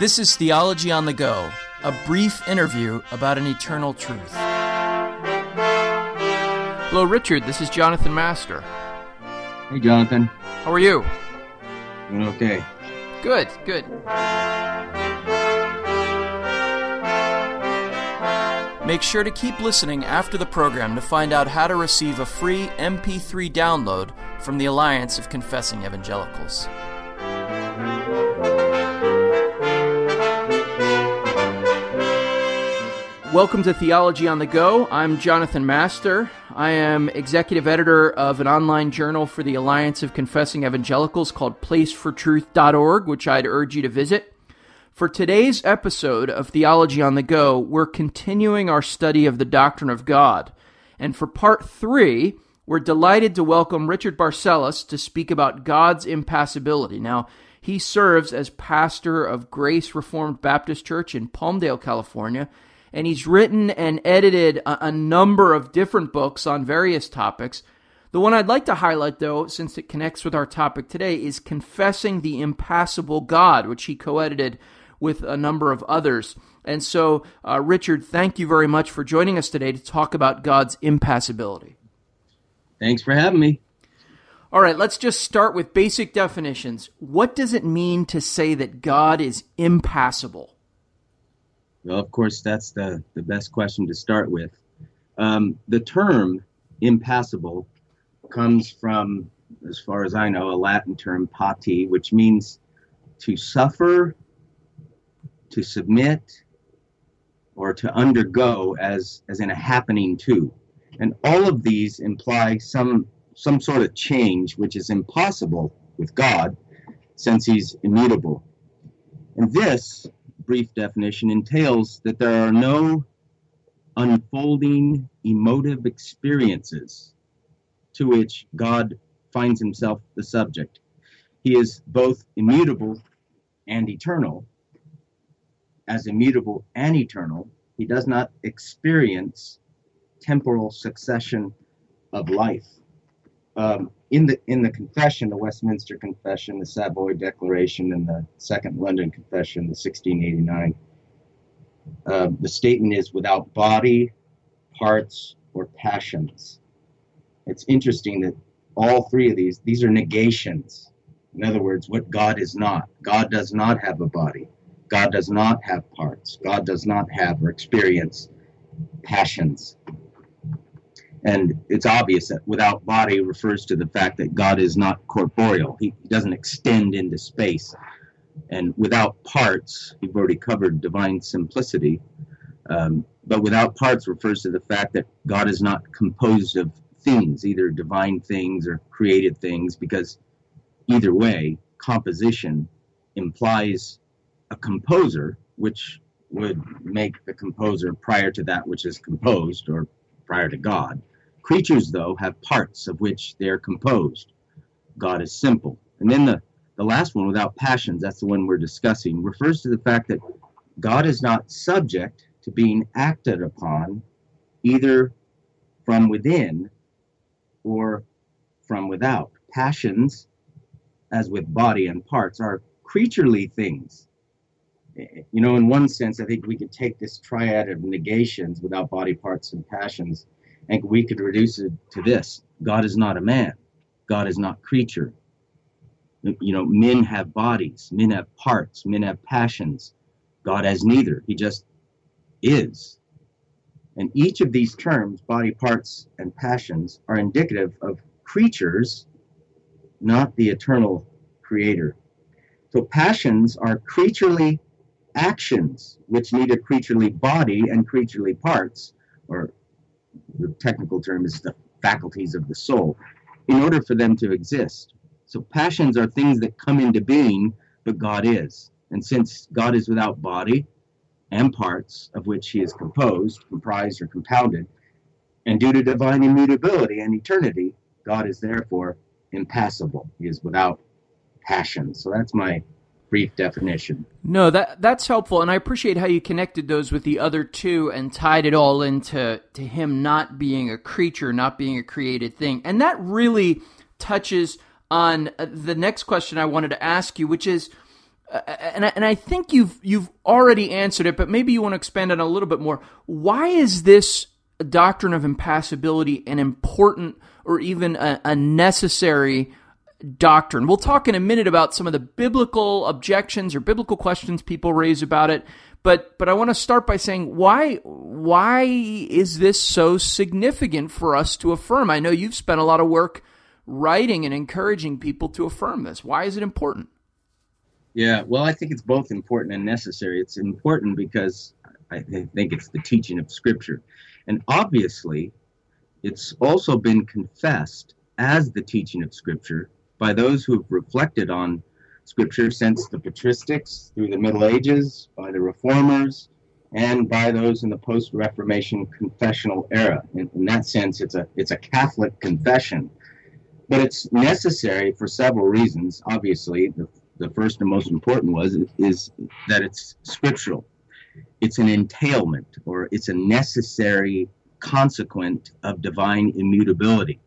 This is Theology on the Go, a brief interview about an eternal truth. Hello, Richard. This is Jonathan Master. Hey, Jonathan. How are you? Doing okay. Good, good. Make sure to keep listening after the program to find out how to receive a free MP3 download from the Alliance of Confessing Evangelicals. Welcome to Theology on the Go. I'm Jonathan Master. I am executive editor of an online journal for the Alliance of Confessing Evangelicals called placefortruth.org, which I'd urge you to visit. For today's episode of Theology on the Go, we're continuing our study of the doctrine of God. And for part three, we're delighted to welcome Richard Barcellos to speak about God's impassibility. Now, he serves as pastor of Grace Reformed Baptist Church in Palmdale, California and he's written and edited a, a, number of different books on various topics. The one I'd like to highlight, though, since it connects with our topic today, is Confessing the Impassible God, which he co edited with a number of others. And so, uh, Richard, thank you very much for joining us today to talk about God's impassibility. Thanks for having me. All right, let's just start with basic definitions. What does it mean to say that God is impassible? Well, of course, that's the, the best question to start with. Um, the term impassible comes from, as far as I know, a Latin term pati, which means to suffer, to submit, or to undergo as, as in a happening to. And all of these imply some, some sort of change which is impossible with God since he's immutable. And this brief definition entails that there are no unfolding emotive experiences to which God finds himself the subject. He is both immutable and eternal. As immutable and eternal, he does not experience temporal succession of life. Um, in the in the confession, the Westminster Confession, the Savoy Declaration, and the Second London Confession, the 1689, uh, the statement is without body, parts, or passions. It's interesting that all three of these these are negations. In other words, what God is not. God does not have a body. God does not have parts. God does not have or experience passions. And it's obvious that without body refers to the fact that God is not corporeal. He, doesn't extend into space. And without parts, we've already covered divine simplicity. Um, but without parts refers to the fact that God is not composed of things, either divine things or created things, because either way, composition implies a composer, which would make the composer prior to that which is composed or prior to God. Creatures, though, have parts of which they are composed. God is simple. And then the, the last one, without passions, that's the one we're discussing, refers to the fact that God is not subject to being acted upon either from within or from without. Passions, as with body and parts, are creaturely things. You know, in one sense, I think we could take this triad of negations without body parts and passions and we could reduce it to this God is not a man, God is not creature. You know, men have bodies, men have parts, men have passions. God has neither. He just is. And each of these terms, body parts and passions, are indicative of creatures, not the eternal creator. So passions are creaturely actions which need a creaturely body and creaturely parts, or the technical term is the faculties of the soul, in order for them to exist. So passions are things that come into being, but God is. And since God is without body and parts of which he is composed, comprised, or compounded, and due to divine immutability and eternity, God is therefore impassible. He is without passion. So that's my brief definition. No, that that's helpful, and I appreciate how you connected those with the other two and tied it all into to him not being a creature, not being a created thing, and that really touches on uh, the next question I wanted to ask you, which is uh, and I, and I think you've you've already answered it, but maybe you want to expand on a little bit more. Why is this doctrine of impassibility an important or even a, a necessary doctrine? We'll talk in a minute about some of the biblical objections or biblical questions people raise about it. But but I want to start by saying why why is this so significant for us to affirm? I know you've spent a lot of work writing and encouraging people to affirm this. Why is it important? Yeah, well, I think it's both important and necessary. It's important because I think it's the teaching of Scripture. And obviously, it's also been confessed as the teaching of Scripture by those who have reflected on Scripture since the patristics through the Middle Ages, by the reformers, and by those in the post-Reformation confessional era. In, in that sense, it's a it's a Catholic confession, but it's necessary for several reasons. Obviously, the the first and most important was is that it's scriptural. It's an entailment or it's a necessary consequent of divine immutability.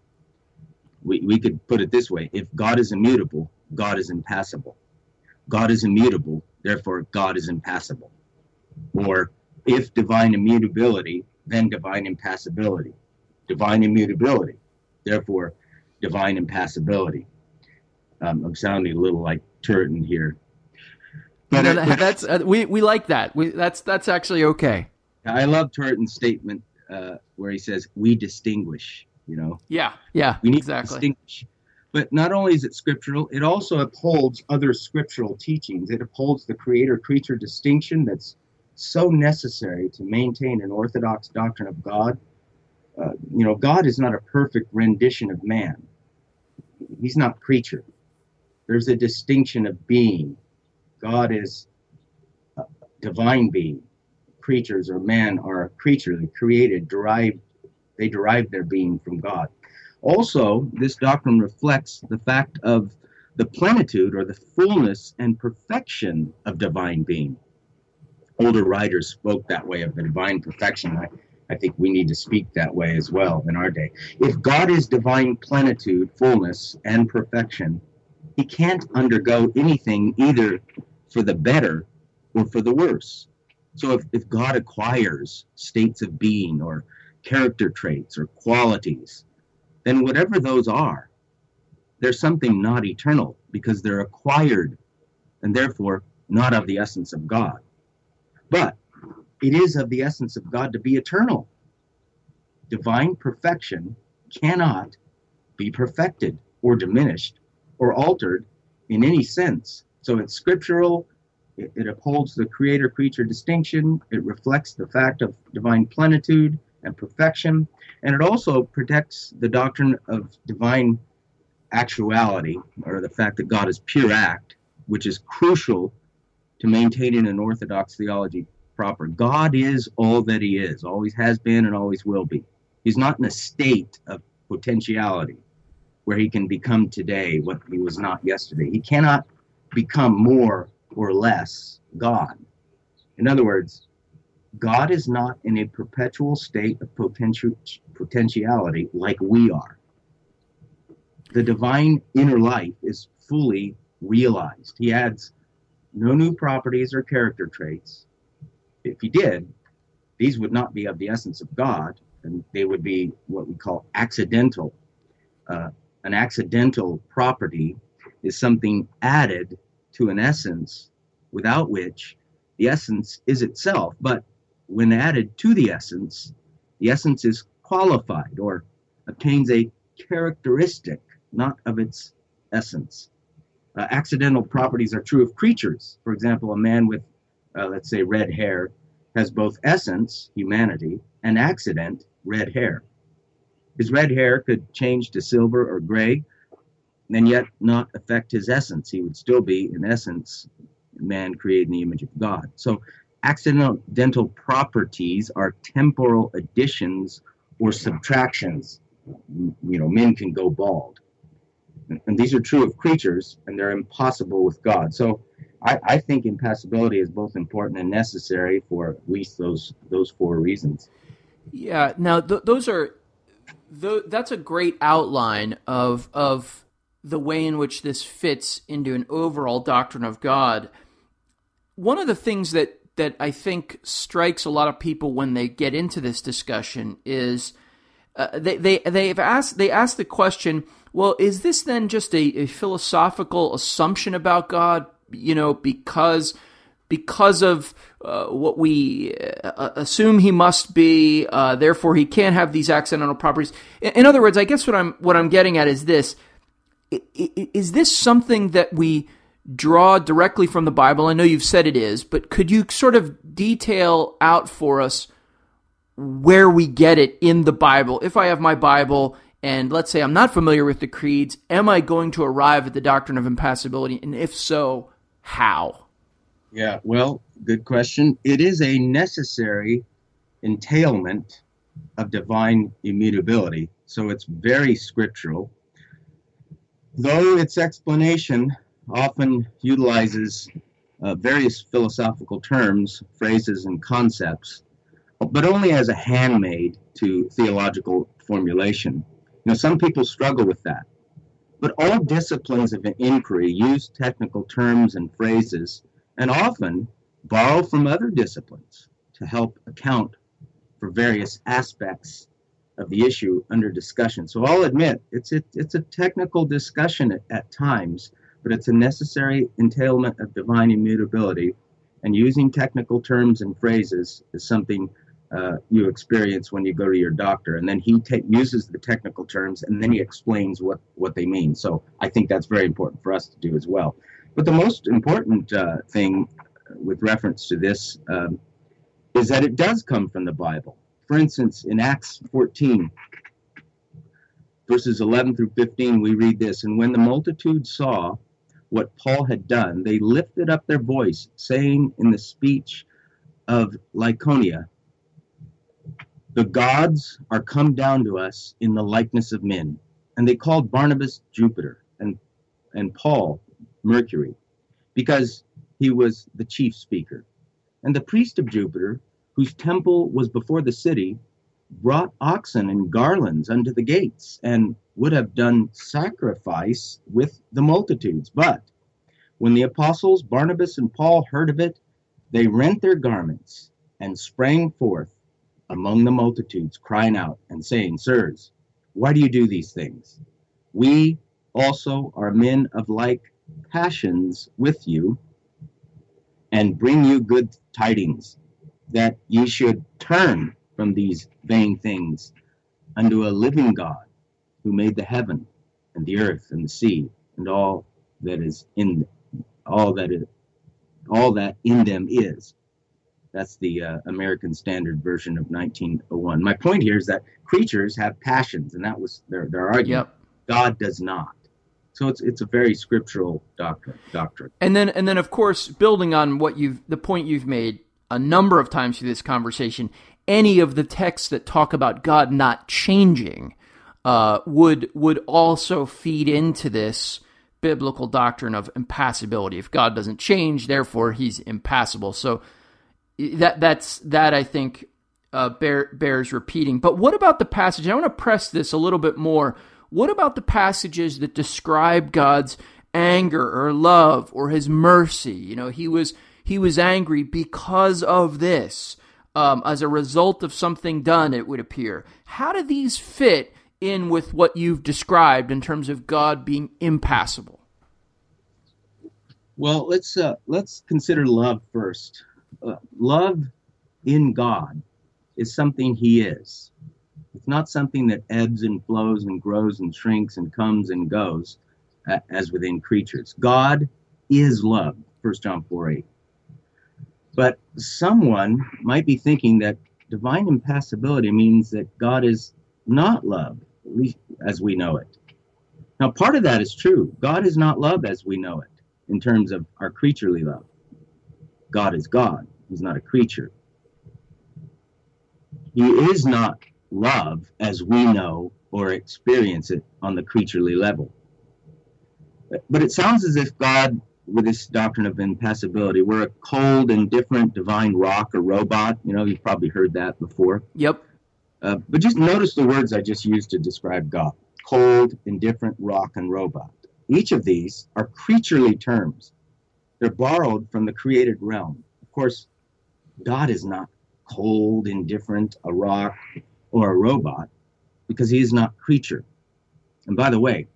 We, we could put it this way if God is immutable, God is impassible. God is immutable, therefore God is impassible. Or if divine immutability, then divine impassibility. Divine immutability, therefore divine impassibility. Um, I'm sounding a little like Turretin here. But no, that, that's uh, we we like that. We that's that's actually okay. I love Turretin's statement uh, where he says, "We distinguish." You know. Yeah. Yeah. We need exactly. to distinguish. But not only is it scriptural, it also upholds other scriptural teachings. It upholds the creator-creature distinction that's so necessary to maintain an orthodox doctrine of God. Uh, you know, God is not a perfect rendition of man. He's not creature. There's a distinction of being. God is a divine being. Creatures or man are a creature, created, derived, they derive their being from God. Also, this doctrine reflects the fact of the plenitude or the fullness and perfection of divine being. Older writers spoke that way of the divine perfection. I, I think we need to speak that way as well in our day. If God is divine plenitude, fullness, and perfection, he can't undergo anything either for the better or for the worse. So if, if God acquires states of being or character traits or qualities, then whatever those are, they're something not eternal because they're acquired and therefore not of the essence of God. But it is of the essence of God to be eternal. Divine perfection cannot be perfected or diminished or altered in any sense. So it's scriptural, it, it upholds the creator creature distinction, it reflects the fact of divine plenitude and perfection, and it also protects the doctrine of divine actuality, or the fact that God is pure act, which is crucial to maintaining an orthodox theology proper. God is all that he is, always has been and always will be. He's not in a state of potentiality where he can become today what he was not yesterday. He cannot become more or less God. In other words, God is not in a perpetual state of potential, potentiality like we are. The divine inner life is fully realized. He adds no new properties or character traits. If he did, these would not be of the essence of God, and they would be what we call accidental uh, an accidental property is something added to an essence without which the essence is itself. But when added to the essence, the essence is qualified or obtains a characteristic, not of its essence. Uh, accidental properties are true of creatures. For example, a man with, uh, let's say, red hair has both essence, humanity, and accident, red hair. His red hair could change to silver or gray and yet not affect his essence. He would still be, in essence, man created in the image of God. So accidental properties are temporal additions or subtractions. You know, men can go bald. And these are true of creatures, and they're impossible with God. So I, I think impassibility is both important and necessary for at least those those four reasons. Yeah. Now th- those are the, that's a great outline of of the way in which this fits into an overall doctrine of God. one of the things that that I think strikes a lot of people when they get into this discussion is uh, they they they've asked they ask the question, well, is this then just a, a philosophical assumption about God? You know, because because of uh, what we uh, assume he must be, uh, therefore he can't have these accidental properties. In, in, other words, I guess what I'm what I'm getting at is this: is this something that we draw directly from the Bible? I know you've said it is, but could you sort of detail out for us where we get it in the Bible? If I have my Bible and let's say I'm not familiar with the creeds, am I going to arrive at the doctrine of impassibility? And if so, how? Yeah, well, good question. It is a necessary entailment of divine immutability. So it's very scriptural. Though its explanation often utilizes uh, various philosophical terms, phrases, and concepts, but only as a handmaid to theological formulation. You know, some people struggle with that. But all disciplines of inquiry use technical terms and phrases and often borrow from other disciplines to help account for various aspects of the issue under discussion. So I'll admit it's a, it's a technical discussion at, at times, but it's a necessary entailment of divine immutability. And using technical terms and phrases is something uh, you experience when you go to your doctor. And then he uses the technical terms and then he explains what, what they mean. So I think that's very important for us to do as well. But the most important uh, thing with reference to this um, is that it does come from the Bible. For instance, in Acts 14, verses 11 through 15, we read this And when the multitude saw what Paul had done, they lifted up their voice, saying in the speech of Lycaonia, The gods are come down to us in the likeness of men. And they called Barnabas Jupiter and, and Paul Mercury because he was the chief speaker. And the priest of Jupiter, whose temple was before the city, brought oxen and garlands unto the gates and would have done sacrifice with the multitudes. But when the apostles Barnabas and Paul heard of it, they rent their garments and sprang forth among the multitudes, crying out and saying, Sirs, why do you do these things? We also are men of like passions with you, and bring you good tidings, that ye should turn from these vain things unto a living God who made the heaven and the earth and the sea and all that is in all that is all that in them is. That's the uh, American Standard Version of 1901. My point here is that creatures have passions, and that was their their argument. Yep. God does not. So it's it's a very scriptural doctrine. Doctrine. And then and then of course, building on what you've the point you've made a number of times through this conversation, any of the texts that talk about God not changing uh, would would also feed into this biblical doctrine of impassibility. If God doesn't change, therefore He's impassible. So that that's that I think uh, bear, bears repeating. But what about the passage? I want to press this a little bit more. What about the passages that describe God's anger or love or His mercy? You know, He was he was angry because of this, um, as a result of something done. It would appear. How do these fit? In with what you've described in terms of God being impassible? Well, let's uh, let's consider love first. Uh, love in God is something He is. It's not something that ebbs and flows and grows and shrinks and comes and goes uh, as within creatures. God is love. 1 John 4 8. But someone might be thinking that divine impassibility means that God is not love at least as we know it. Now, part of that is true. God is not love as we know it in terms of our creaturely love. God is God, He's not a creature. He is not love as we know or experience it on the creaturely level. But it sounds as if God, with this doctrine of impassibility, we're a cold, indifferent, divine rock or robot. You know, you've probably heard that before. Yep. Uh, but just notice the words I just used to describe God cold, indifferent, rock, and robot. Each of these are creaturely terms They're borrowed from the created realm. Of course, God is not cold, indifferent, a rock, or a robot because he is not creature. And by the way,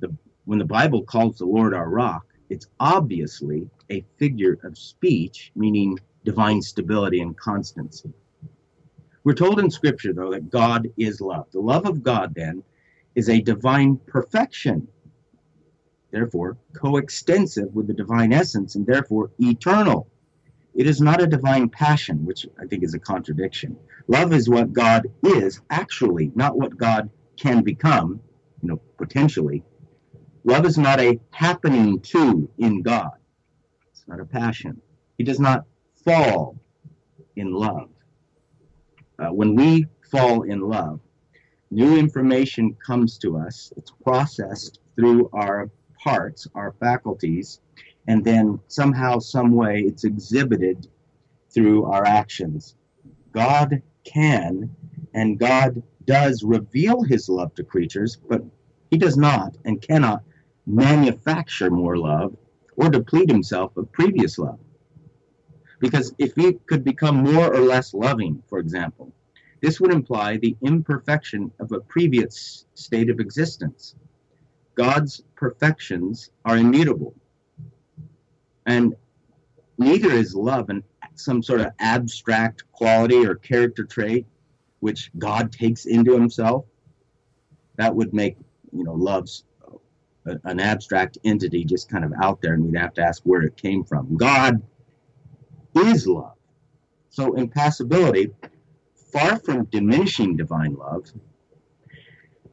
the, when the Bible calls the Lord our rock, it's obviously a figure of speech, meaning divine stability and constancy. We're told in Scripture, though, that God is love. The love of God, then, is a divine perfection, therefore coextensive with the divine essence, and therefore eternal. It is not a divine passion, which I think is a contradiction. Love is what God is actually, not what God can become, you know, potentially. Love is not a happening to in God. It's not a passion. He does not fall in love. Uh, when we fall in love, new information comes to us. It's processed through our parts, our faculties, and then somehow, some way, it's exhibited through our actions. God can and God does reveal his love to creatures, but he does not and cannot manufacture more love or deplete himself of previous love. Because if we could become more or less loving, for example, this would imply the imperfection of a previous state of existence. God's perfections are immutable. And neither is love an, some sort of abstract quality or character trait which God takes into himself. That would make, you know, love's an abstract entity just kind of out there, and we'd have to ask where it came from. God is love. So impassibility, far from diminishing divine love,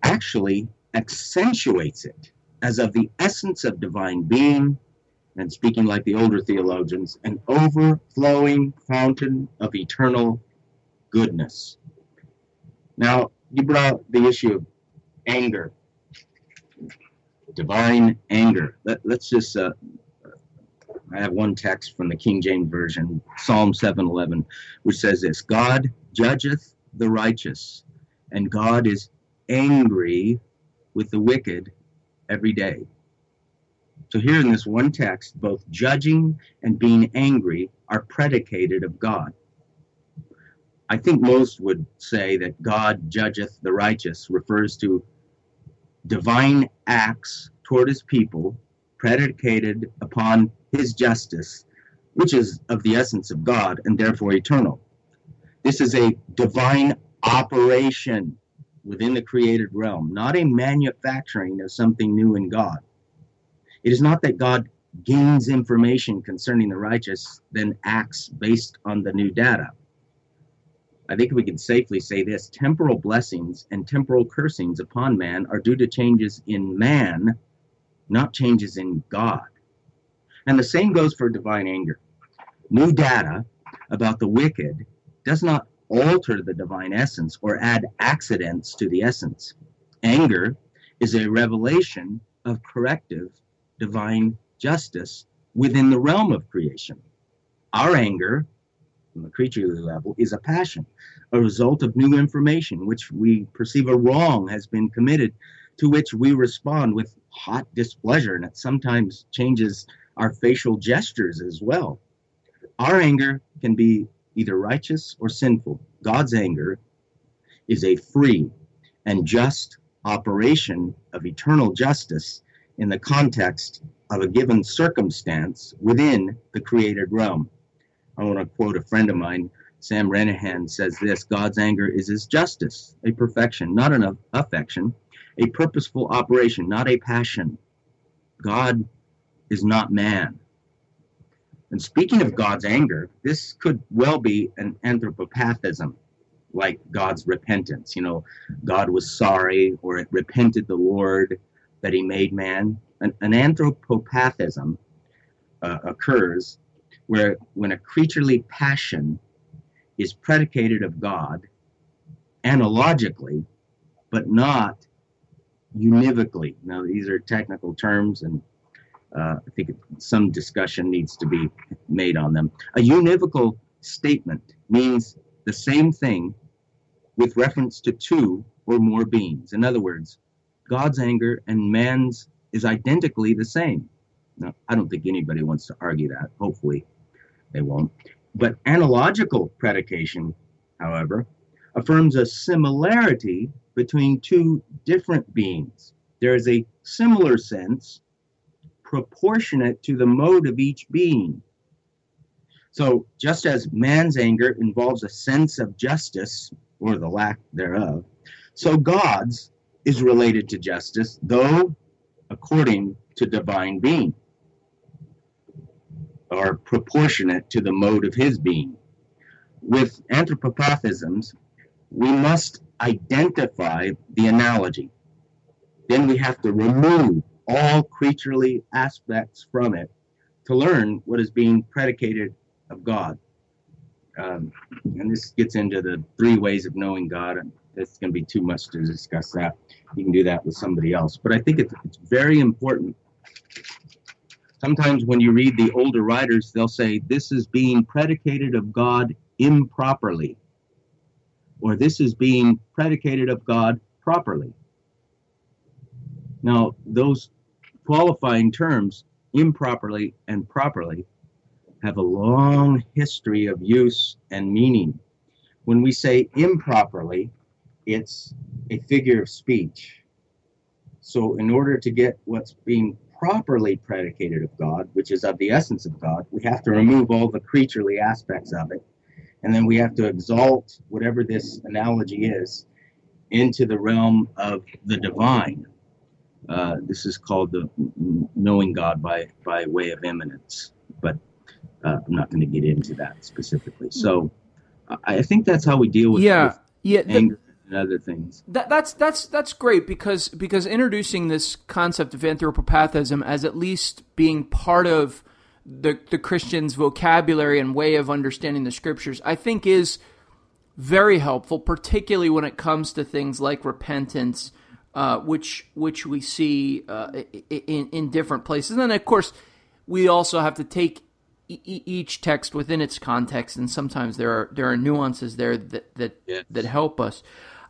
actually accentuates it as of the essence of divine being, and speaking like the older theologians, an overflowing fountain of eternal goodness. Now, you brought the issue of anger divine anger. Let, us just, uh, I have one text from the King James Version, Psalm 7:11, which says this God judgeth the righteous, and God is angry with the wicked every day. So, here in this one text, both judging and being angry are predicated of God. I think most would say that God judgeth the righteous refers to divine acts toward his people predicated upon his justice, which is of the essence of God and therefore eternal. This is a divine operation within the created realm, not a manufacturing of something new in God. It is not that God gains information concerning the righteous, then acts based on the new data. I think we can safely say this temporal blessings and temporal cursings upon man are due to changes in man, not changes in God. And the same goes for divine anger. New data about the wicked does not alter the divine essence or add accidents to the essence. Anger is a revelation of corrective divine justice within the realm of creation. Our anger from the creaturely level is a passion, a result of new information which we perceive a wrong has been committed, to which we respond with hot displeasure, and it sometimes changes our facial gestures as well. Our anger can be either righteous or sinful. God's anger is a free and just operation of eternal justice in the context of a given circumstance within the created realm. I want to quote a friend of mine, Sam Renihan, says this God's anger is his justice, a perfection, not an affection, a purposeful operation, not a passion. God is not man. And speaking of God's anger, this could well be an anthropopathism, like God's repentance. You know, God was sorry or it repented the Lord that he made man. An, an anthropopathism uh, occurs where when a creaturely passion is predicated of God analogically, but not univocally. Now, these are technical terms, and Uh, I think some discussion needs to be made on them. A univocal statement means the same thing with reference to two or more beings. In other words, God's anger and man's is identically the same. Now, I don't think anybody wants to argue that. Hopefully, they won't. But analogical predication, however, affirms a similarity between two different beings. There is a similar sense proportionate to the mode of each being. So, just as man's anger involves a sense of justice, or the lack thereof, so God's is related to justice, though according to divine being, or proportionate to the mode of his being. With anthropopathisms, we must identify the analogy. Then we have to remove all creaturely aspects from it to learn what is being predicated of God. Um, and this gets into the three ways of knowing God. And it's going to be too much to discuss that. You can do that with somebody else. But I think it's, it's very important. Sometimes when you read the older writers, they'll say, This is being predicated of God improperly, or this is being predicated of God properly. Now, those qualifying terms, improperly and properly, have a long history of use and meaning. When we say improperly, it's a figure of speech. So, in order to get what's being properly predicated of God, which is of the essence of God, we have to remove all the creaturely aspects of it. And then we have to exalt whatever this analogy is into the realm of the divine. Uh, this is called the knowing God by, by way of eminence. But uh, I'm not going to get into that specifically. So I think that's how we deal with, yeah, with yeah, anger and other things. That, that's that's that's great because because introducing this concept of anthropopathism as at least being part of the the Christian's vocabulary and way of understanding the scriptures, I think is very helpful, particularly when it comes to things like repentance, uh, which which we see uh, in in different places, and of course we also have to take each text within its context, and sometimes there are there are nuances there that that yes. that help us.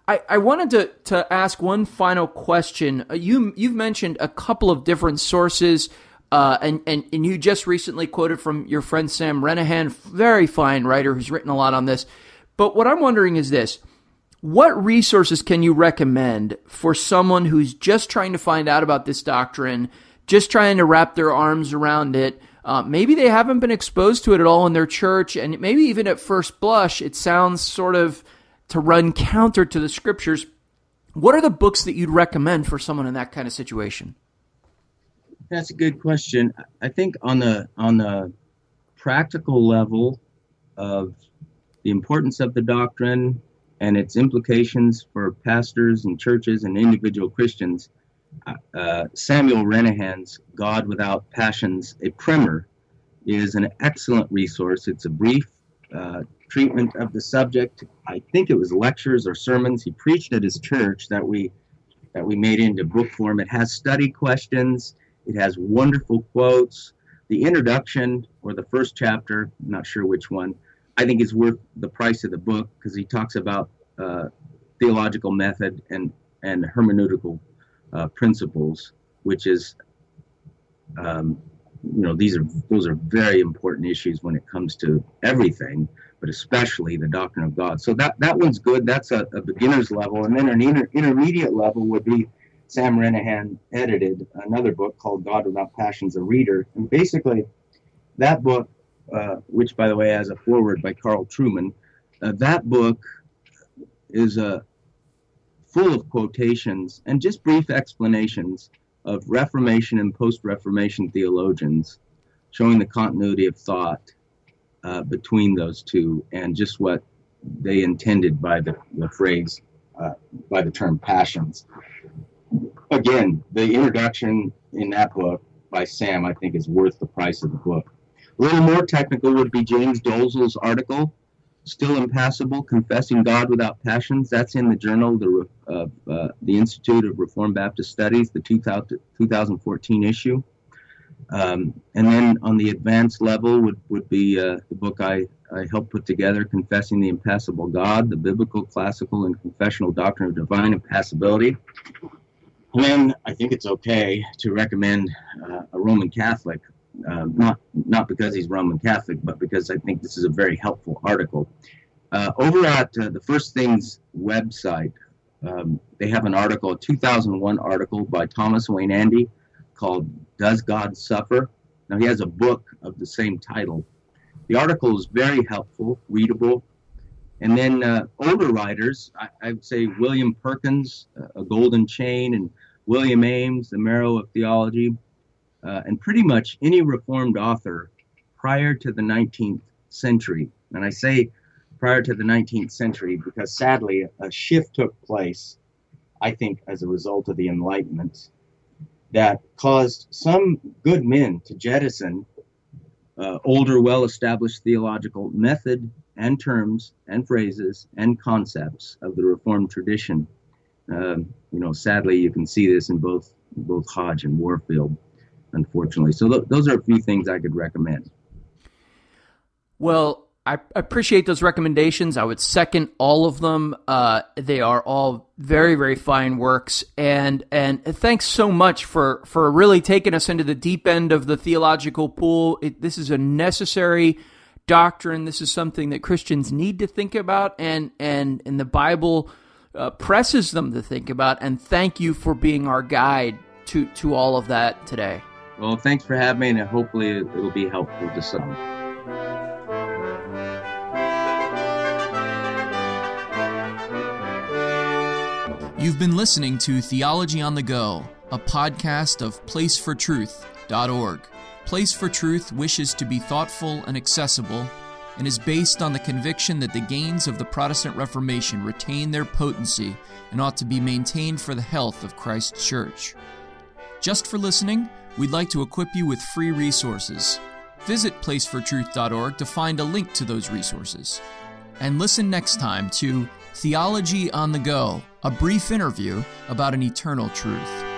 I, I wanted to, to ask one final question. Uh, you you've mentioned a couple of different sources, uh, and, and and you just recently quoted from your friend Sam Renihan, very fine writer who's written a lot on this. But what I'm wondering is this: what resources can you recommend for someone who's just trying to find out about this doctrine, just trying to wrap their arms around it? Uh, maybe they haven't been exposed to it at all in their church, and maybe even at first blush, it sounds sort of to run counter to the scriptures. What are the books that you'd recommend for someone in that kind of situation? That's a good question. I think on the on the practical level of the importance of the doctrine and its implications for pastors and churches and individual Christians, uh, Samuel Renihan's God Without Passions, a primer, is an excellent resource. It's a brief uh, treatment of the subject. I think it was lectures or sermons he preached at his church that we that we made into book form. It has study questions. It has wonderful quotes. The introduction or the first chapter, I'm not sure which one, I think is worth the price of the book because he talks about uh, theological method and and hermeneutical uh, principles, which is um, you know these are those are very important issues when it comes to everything but especially the doctrine of God. So that, that one's good. That's a, a beginner's level. And then an inter, intermediate level would be Sam Renihan edited another book called God Without Passions, a Reader. And basically, that book, uh, which by the way has a foreword by Carl Trueman. uh, that book is uh, full of quotations and just brief explanations of Reformation and post Reformation theologians, showing the continuity of thought uh, between those two and just what they intended by the, the phrase, uh, by the term passions. Again, the introduction in that book by Sam, I think, is worth the price of the book. A little more technical would be James Dolezal's article, Still Impassible, Confessing God Without Passions. That's in the journal, the, uh, uh, the Institute of Reformed Baptist Studies, the 2000, 2014 issue. Um, and then on the advanced level would, would be uh, the book I, I helped put together, Confessing the Impassible God, the Biblical, Classical, and Confessional Doctrine of Divine Impassibility. And then I think it's okay to recommend uh, a Roman Catholic, uh, not not because he's Roman Catholic, but because I think this is a very helpful article. Uh, over at uh, the First Things website, um, they have an article, a 2001 article by Thomas Weinandy called "Does God Suffer?" Now he has a book of the same title. The article is very helpful, readable, and then uh, older writers, I, I, would say William Perkins, A Golden Chain, and William Ames, The Marrow of Theology, uh, and pretty much any Reformed author prior to the 19th century. And I say prior to the 19th century because sadly a shift took place, I think, as a result of the Enlightenment that caused some good men to jettison uh, older, well established theological method and terms and phrases and concepts of the Reformed tradition. Um, you know, sadly, you can see this in both both Hodge and Warfield, unfortunately. So th- those are a few things I could recommend. Well, I appreciate those recommendations. I would second all of them. Uh, they are all very, very fine works, and and thanks so much for for really taking us into the deep end of the theological pool. It, this is a necessary doctrine. This is something that Christians need to think about, and and and the Bible uh, presses them to think about. And thank you for being our guide to to all of that today. Well, thanks for having me, and hopefully it'll be helpful to some. You've been listening to Theology on the Go, a podcast of placefortruth.org. Place for Truth wishes to be thoughtful and accessible and is based on the conviction that the gains of the Protestant Reformation retain their potency and ought to be maintained for the health of Christ's Church. Just for listening, we'd like to equip you with free resources. Visit placefortruth.org to find a link to those resources. And listen next time to Theology on the Go, a brief interview about an eternal truth.